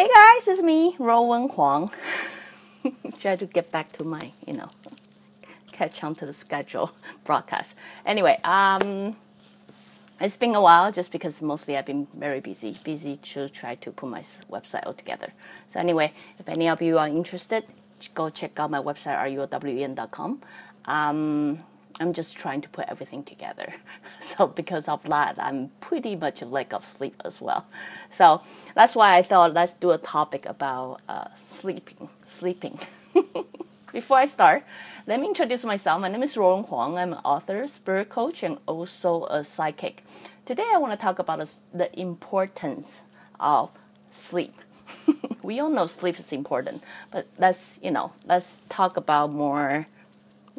Hey guys, it's me, Ruowen Huang. Try to get back to my, you know, catch on to the schedule broadcast. Anyway, um, it's been a while just because mostly I've been very busy, busy to try to put my website all together. So anyway, if any of you are interested, go check out my website, ruowen.com. Um, I'm just trying to put everything together. So because of that, I'm pretty much a lack of sleep as well. So that's why I thought let's do a topic about uh, sleeping. Sleeping. Before I start, let me introduce myself. My name is Ruowen Huang. I'm an author, spirit coach, and also a psychic. Today, I want to talk about the importance of sleep. we all know sleep is important, but let's you know let's talk about more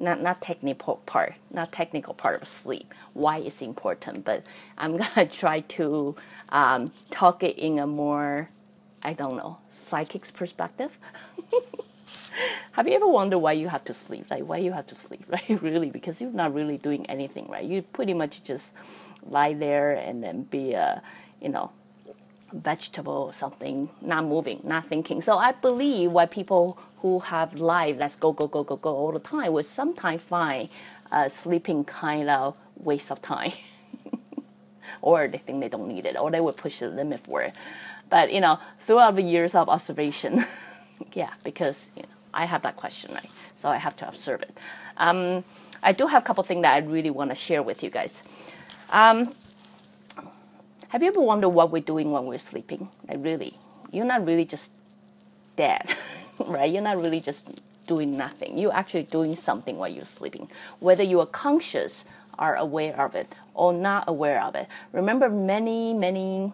not not technical part, not technical part of sleep. Why it's important, but I'm gonna try to um, talk it in a more, I don't know, psychic's perspective. have you ever wondered why you have to sleep? Like why you have to sleep, right? really, because you're not really doing anything, right? You pretty much just lie there and then be a, you know, vegetable something, not moving, not thinking. So I believe why people who have life that's go go go go go all the time would sometimes find uh, sleeping kind of waste of time, or they think they don't need it, or they would push the limit for it. But you know, throughout the years of observation, yeah, because you know, I have that question, right? So I have to observe it. Um, I do have a couple things that I really want to share with you guys. Um, have you ever wondered what we're doing when we're sleeping? Like really, you're not really just dead. right? You're not really just doing nothing. You're actually doing something while you're sleeping. Whether you are conscious, are aware of it, or not aware of it. Remember many, many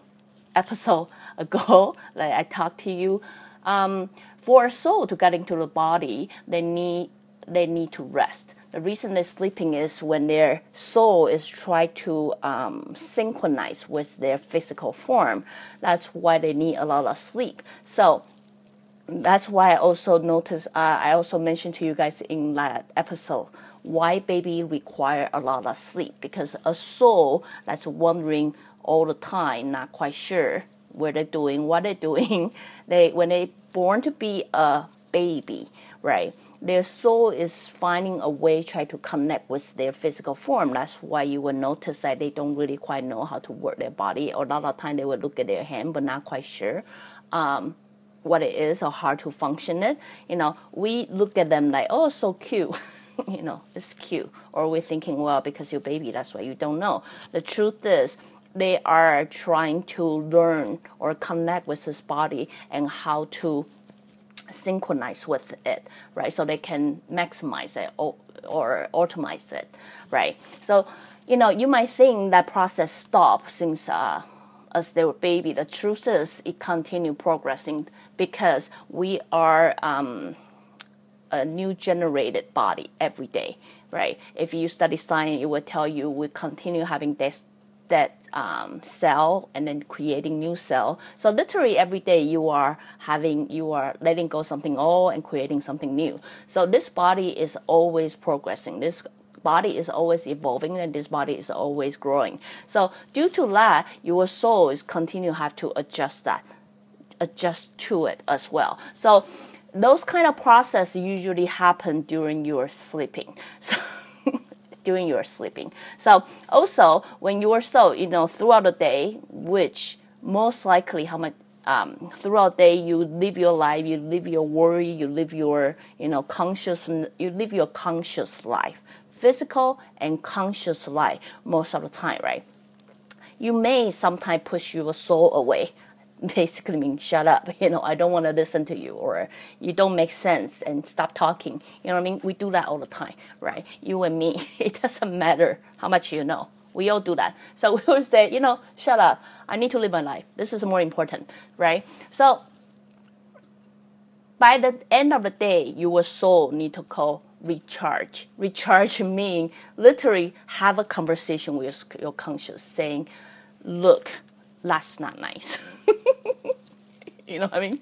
episodes ago, like I talked to you, um, for a soul to get into the body, they need they need to rest. The reason they're sleeping is when their soul is trying to um, synchronize with their physical form. That's why they need a lot of sleep. So that's why I also noticed. Uh, I also mentioned to you guys in that episode why baby require a lot of sleep because a soul that's wandering all the time, not quite sure where they're doing, what they're doing. They when they born to be a baby, right? Their soul is finding a way try to connect with their physical form. That's why you will notice that they don't really quite know how to work their body. A lot of time they will look at their hand but not quite sure. Um, what it is or how to function it. You know, we look at them like, oh, so cute. you know, it's cute. Or we're thinking, well, because you're baby, that's why you don't know. The truth is, they are trying to learn or connect with his body and how to synchronize with it, right? So they can maximize it or, or optimize it, right? So, you know, you might think that process stopped since uh, as they were baby. The truth is, it continue progressing because we are um, a new generated body every day, right? If you study science, it will tell you we continue having this that um, cell and then creating new cell. So literally every day you are having you are letting go something old and creating something new. So this body is always progressing. This body is always evolving and this body is always growing. So due to that, your soul is continue have to adjust that, adjust to it as well. So those kind of process usually happen during your sleeping. So during your sleeping. So also when you are soul, you know, throughout the day, which most likely how much um, throughout the day you live your life, you live your worry, you live your you know conscious, you live your conscious life physical and conscious life most of the time, right? You may sometimes push your soul away. Basically, mean shut up. You know, I don't want to listen to you, or you don't make sense and stop talking. You know what I mean? We do that all the time, right? You and me. It doesn't matter how much you know. We all do that. So we will say, you know, shut up. I need to live my life. This is more important, right? So by the end of the day, your soul need to call recharge. Recharge mean literally have a conversation with your conscious, saying, "Look, that's not nice." you know what I mean?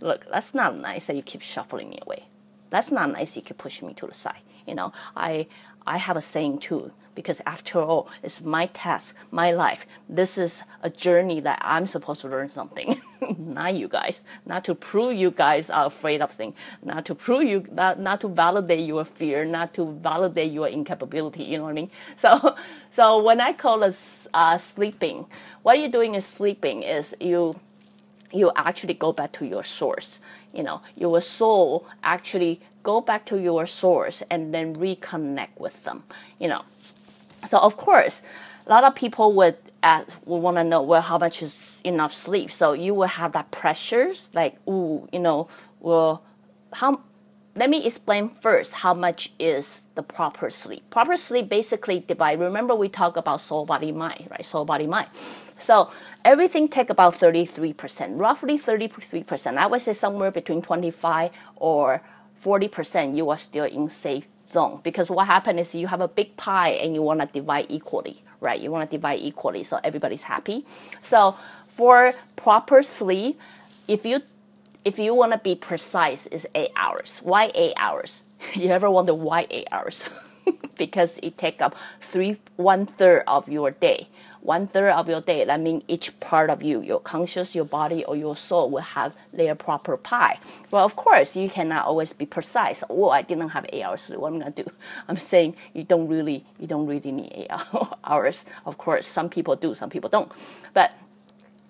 Look, that's not nice that you keep shuffling me away. That's not nice. You keep pushing me to the side. You know, I I have a saying too because after all, it's my task, my life. This is a journey that I'm supposed to learn something, not you guys. Not to prove you guys are afraid of things, not to prove you, not, not to validate your fear, not to validate your incapability. You know what I mean? So, so when I call us uh, sleeping, what you're doing is sleeping is you you actually go back to your source. You know, your soul actually go back to your source and then reconnect with them. You know, so of course, a lot of people would would want to know well how much is enough sleep. So you will have that pressures like ooh, you know, well how let me explain first how much is the proper sleep. Proper sleep basically divide. Remember we talk about soul, body, mind, right? Soul, body, mind. So everything take about 33%, roughly 33%. I would say somewhere between 25 or 40% you are still in safe zone because what happens is you have a big pie and you want to divide equally, right? You want to divide equally so everybody's happy. So for proper sleep, if you if you want to be precise, is eight hours. Why eight hours? You ever wonder why eight hours? because it take up three one third of your day one third of your day. That means each part of you, your conscious, your body, or your soul will have their proper pie. Well, of course, you cannot always be precise. Oh, I didn't have eight hours. What am I gonna do? I'm saying you don't really, you don't really need eight hours. Of course, some people do, some people don't. But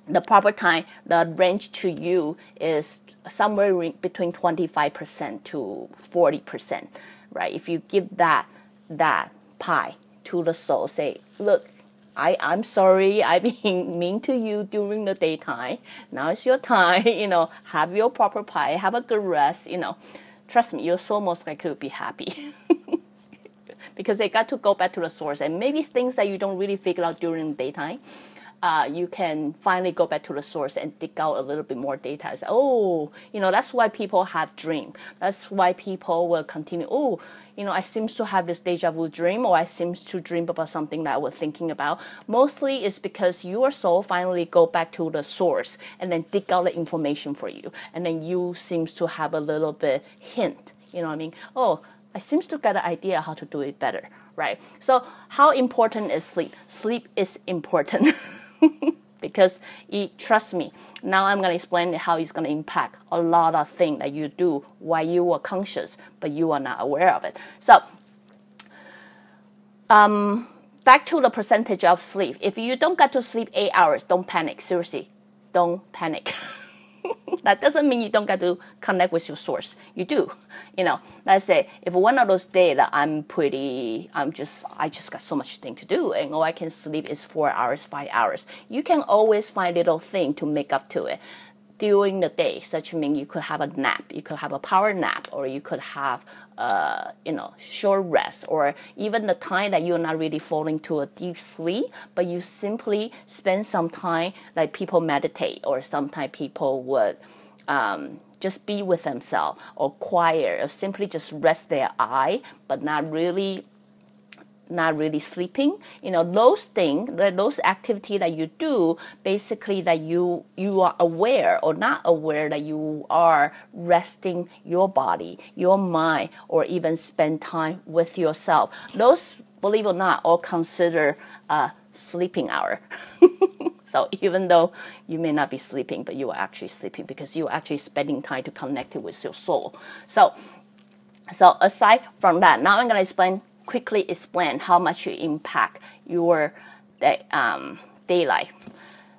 the proper time, the range to you is somewhere between 25% to 40%, right? If you give that that pie to the soul, say, look, I, I'm sorry, I've been mean to you during the daytime. Now it's your time, you know, have your proper pie, have a good rest, you know. Trust me, your soul most likely will be happy. because they got to go back to the source and maybe things that you don't really figure out during the daytime uh, you can finally go back to the source and dig out a little bit more data. Say, oh, you know, that's why people have dream. That's why people will continue. Oh, you know, I seems to have this deja vu dream, or I seems to dream about something that I was thinking about. Mostly it's because your soul finally go back to the source and then dig out the information for you, and then you seems to have a little bit hint. You know what I mean? Oh, I seems to get an idea how to do it better, right? So how important is sleep? Sleep is important. because it, trust me, now I'm to explain how it's to impact a lot of things that you do while you are conscious, but you are not aware of it. So, um, back to the percentage of sleep. If you don't get to sleep eight hours, don't panic. Seriously, don't panic. that doesn't mean you don't get to connect with your source. You do. You know, let's say if one of those days I'm pretty, I'm just, I just got so much thing to do, and all I can sleep is four hours, five hours. You can always find little thing to make up to it during the day, such mean you could have a nap, you could have a power nap, or you could have uh, you know short rest, or even the time that you're not really falling to a deep sleep, but you simply spend some time like people meditate, or sometimes people would. Um, just be with themselves or quiet or simply just rest their eye but not really not really sleeping. You know those things those activity that you do basically that you you are aware or not aware that you are resting your body your mind or even spend time with yourself. Those believe or not all consider a sleeping hour. So even though you may not be sleeping but you are actually sleeping because you're actually spending time to connect it with your soul. So so aside from that now i'm going to explain quickly explain how much you impact your day, um, day life.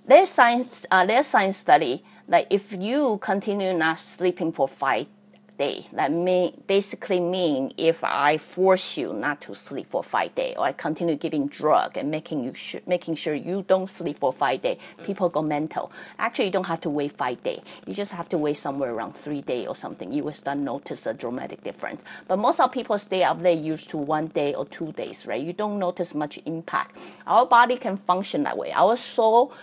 There's science, uh, there's science study that if you continue not sleeping for five day. That may basically mean if I force you not to sleep for five days, or I continue giving drug and making you sh- making sure you don't sleep for five days, people go mental. Actually, you don't have to wait five days. You just have to wait somewhere around three days or something. You will start notice a dramatic difference. But most of people stay up late used to one day or two days, right? You don't notice much impact. Our body can function that way. Our soul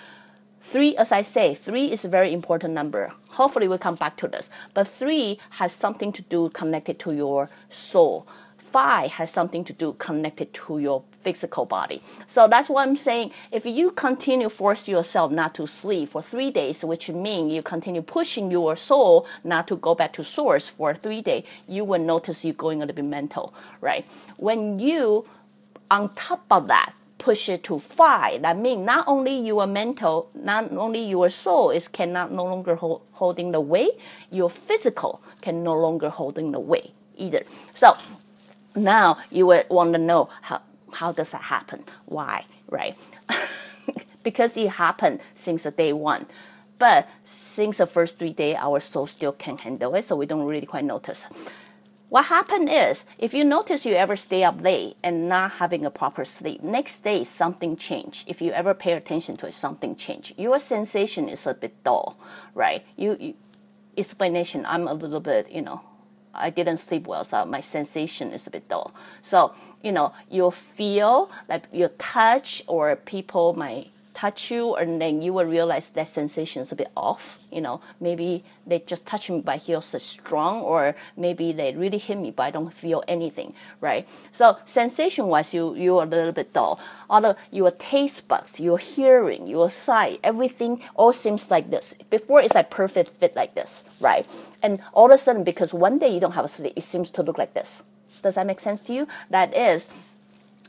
Three, as I say, three is a very important number. Hopefully, we'll come back to this. But three has something to do connected to your soul. Five has something to do connected to your physical body. So that's what I'm saying. If you continue force yourself not to sleep for three days, which means you continue pushing your soul not to go back to source for three days, you will notice you going a little bit mental, right? When you on top of that push it to five. That means not only your mental, not only your soul is cannot no longer hold, holding the weight, your physical can no longer holding the weight either. So now you would want to know how how does that happen? Why? Right? because it happened since the day one. But since the first three days, our soul still can handle it, so we don't really quite notice. What happened is, if you notice you ever stay up late and not having a proper sleep, next day something change. If you ever pay attention to it, something change. Your sensation is a bit dull, right? You, you explanation. I'm a little bit, you know, I didn't sleep well, so my sensation is a bit dull. So, you know, you feel like your touch or people might touch you and then you will realize that sensation is a bit off you know. Maybe they just touch me but feel so strong or maybe they really hit me but i don't feel anything right? So sensation wise you you're a little bit dull. Although your taste buds your hearing your sight everything all seems like this. Before it's like perfect fit like this right? And all of a sudden because one day you don't have a sleep it seems to look like this. Does that make sense to you? That is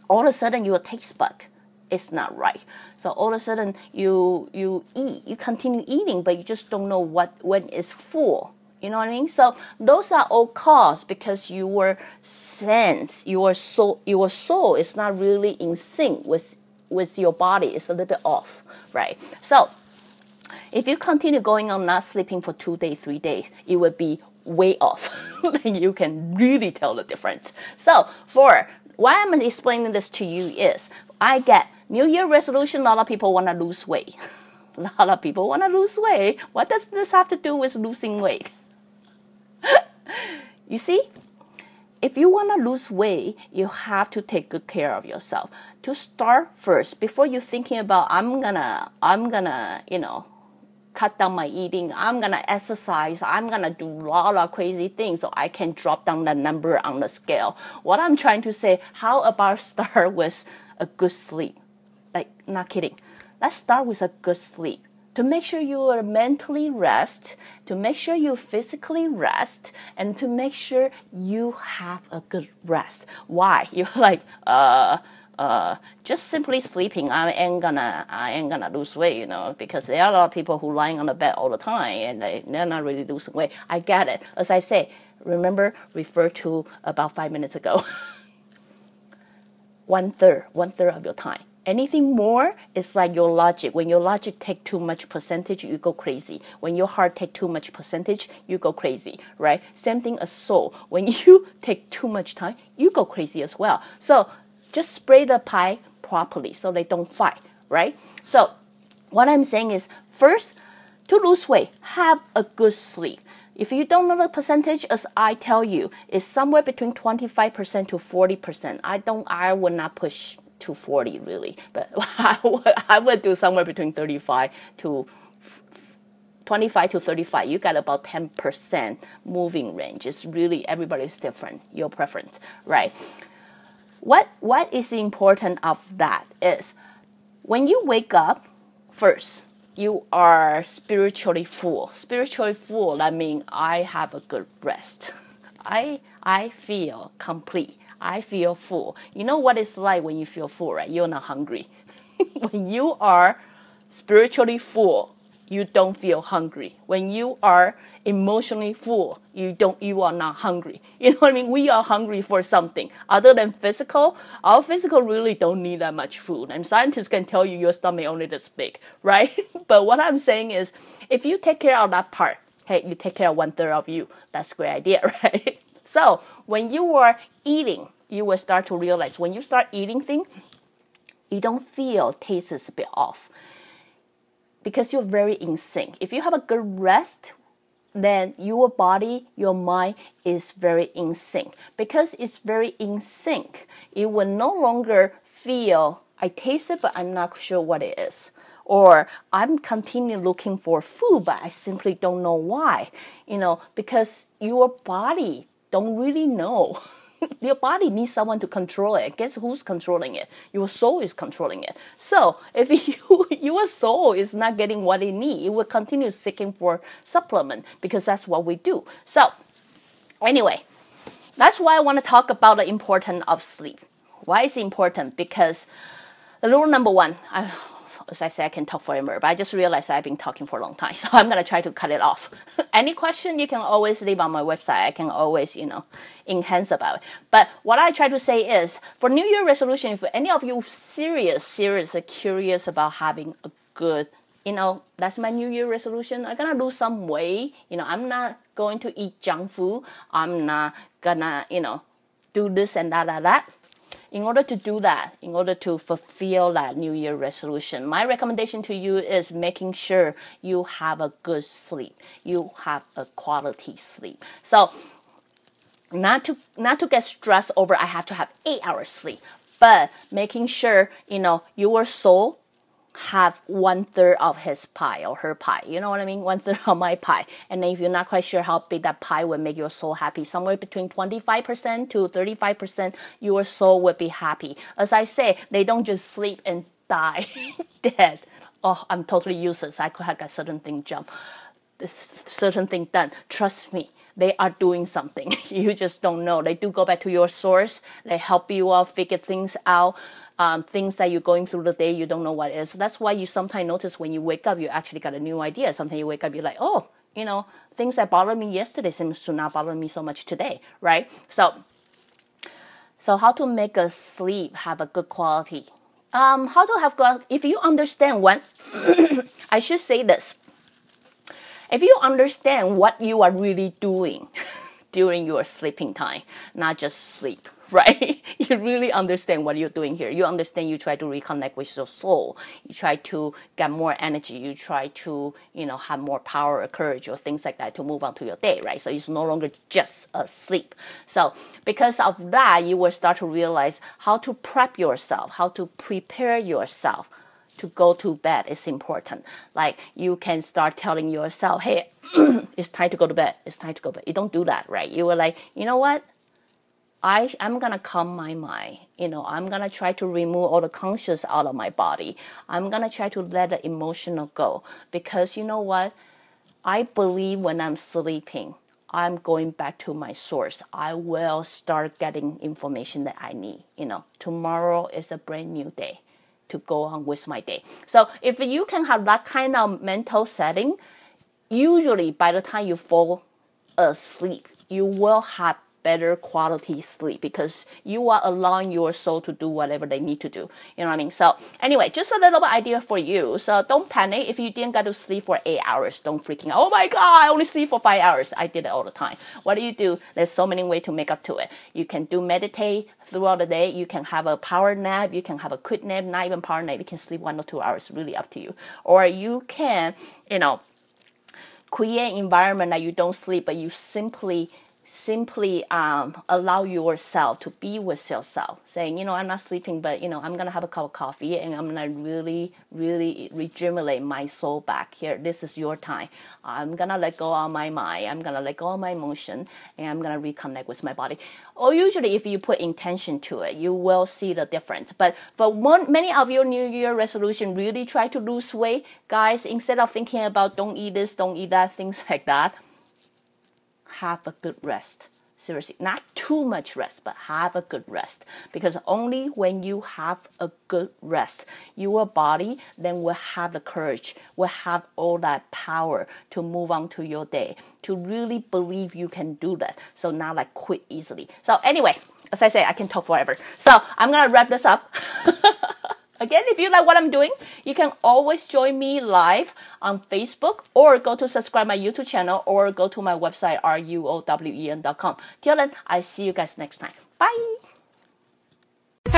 all of a sudden your taste bud it's not right. So all of a sudden you you eat, you continue eating, but you just don't know what when it's full. You know what I mean? So those are all caused because your sense, your soul, your soul is not really in sync with with your body. It's a little bit off, right? So if you continue going on not sleeping for two days, three days, it would be way off. you can really tell the difference. So for why I'm explaining this to you is I get New Year resolution, a lot of people want to lose weight. a lot of people want to lose weight. What does this have to do with losing weight? you see, if you want to lose weight, you have to take good care of yourself. To start first, before you thinking about I'm gonna, I'm gonna, you know, cut down my eating. I'm gonna exercise. I'm gonna do a lot of crazy things so I can drop down the number on the scale. What I'm trying to say, how about start with a good sleep? Like not kidding. Let's start with a good sleep to make sure you are mentally rest, to make sure you physically rest, and to make sure you have a good rest. Why? You're like, uh, uh, just simply sleeping, I ain't gonna, I ain't gonna lose weight, you know, because there are a lot of people who lying on the bed all the time and they, they're not really losing weight. I get it. As I say, remember, refer to about five minutes ago. one third, one third of your time Anything more is like your logic. When your logic take too much percentage, you go crazy. When your heart take too much percentage, you go crazy, right? Same thing as soul. When you take too much time, you go crazy as well. So just spray the pie properly so they don't fight, right? So what I'm saying is first, to lose weight, have a good sleep. If you don't know the percentage, as I tell you, it's somewhere between 25% to 40%. I don't, I would not push to 40 really, but I would, I would do somewhere between 35 to 25 to 35. You got about 10% moving range. It's really everybody's different, your preference, right? What what is important of that is when you wake up first, you are spiritually full. Spiritually full, that means I have a good rest. I I feel complete. I feel full. You know what it's like when you feel full, right? You're not hungry. when you are spiritually full, you don't feel hungry. When you are emotionally full, you don't you are not hungry. You know what I mean? We are hungry for something other than physical. Our physical really don't need that much food. And scientists can tell you your stomach only this big, right? but what I'm saying is if you take care of that part, hey, you take care of one third of you. That's a great idea, right? So when you are eating, you will start to realize when you start eating things, you don't feel taste is a bit off because you're very in sync. If you have a good rest, then your body, your mind is very in sync. Because it's very in sync, it will no longer feel I taste it, but I'm not sure what it is. Or I'm continuing looking for food, but I simply don't know why. You know, because your body don't really know. your body needs someone to control it. Guess who's controlling it? Your soul is controlling it. So if you your soul is not getting what it needs, it will continue seeking for supplement because that's what we do. So anyway, that's why I want to talk about the importance of sleep. Why is important? Because the rule number one, I, as I said, I can talk forever, but I just realized I've been talking for a long time, so I'm gonna try to cut it off. Any question you can always leave on my website. I can always, you know, enhance about it. But what I try to say is, for New Year resolution, if any of you serious, serious, uh, curious about having a good you know, that's my New Year resolution. I'm gonna lose some weight. You know, I'm not going to eat junk food. I'm not gonna, you know, do this and that, that, that in order to do that, in order to fulfill that New Year resolution, my recommendation to you is making sure you have a good sleep. You have a quality sleep. So not to not to get stressed over I have to have eight hours sleep, but making sure you know your soul have one third of his pie or her pie. You know what I mean? One third of my pie. And if you're not quite sure how big that pie would make your soul happy, somewhere between 25% to 35%, your soul would be happy. As I say, they don't just sleep and die dead. Oh, I'm totally useless. I could have got certain thing jump, certain thing done. Trust me they are doing something. you just don't know. They do go back to your source. They help you out figure things out um, things that you're going through the day you don't know what is. That's why you sometimes notice when you wake up, you actually got a new idea. Sometimes you wake up, you're like, oh, you know, things that bothered me yesterday seems to not bother me so much today, right? So, so how to make a sleep have a good quality? Um, how to have good? If you understand what, I should say this. If you understand what you are really doing during your sleeping time, not just sleep, right? you really understand what you're doing here. You understand you try to reconnect with your soul. You try to get more energy. You try to, you know, have more power or courage or things like that to move on to your day, right? So it's no longer just a sleep. So because of that, you will start to realize how to prep yourself, how to prepare yourself to go to bed is important. Like you can start telling yourself, hey, it's time to go to bed. It's time to go to bed. You don't do that, right? You were like, you know what? I, I'm gonna calm my mind. You know, I'm gonna try to remove all the conscious out of my body. I'm gonna try to let the emotional go because you know what? I believe when I'm sleeping, I'm going back to my source. I will start getting information that I need. You know, tomorrow is a brand new day to go on with my day. So if you can have that kind of mental setting, usually by the time you fall asleep, you will have better quality sleep because you are allowing your soul to do whatever they need to do. You know what I mean? So anyway, just a little bit idea for you. So don't panic if you didn't get to sleep for eight hours. Don't freaking out. Oh my god, I only sleep for five hours. I did it all the time. What do you do? There's so many ways to make up to it. You can do meditate throughout the day. You can have a power nap. You can have a quick nap, not even power nap. You can sleep one or two hours. Really up to you. Or you can, you know, create environment that you don't sleep, but you simply simply um, allow yourself to be with yourself saying you know i'm not sleeping but you know i'm gonna have a cup of coffee and i'm gonna really really rejuvenate my soul back here. This is your time. I'm gonna let go of my mind. I'm gonna let go of my emotion and i'm gonna reconnect with my body. Or usually if you put intention to it you will see the difference. But for one, many of your new year resolution really try to lose weight. Guys instead of thinking about don't eat this don't eat that things like that have a good rest. Seriously, not too much rest, but have a good rest. Because only when you have a good rest, your body then will have the courage, will have all that power to move on to your day, to really believe you can do that. So not like quit easily. So anyway, as I say, I can talk forever. So I'm gonna wrap this up. Again, if you like what I'm doing, you can always join me live on Facebook or go to subscribe my YouTube channel or go to my website ruowen.com. Till then, I see you guys next time. Bye.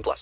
18 plus.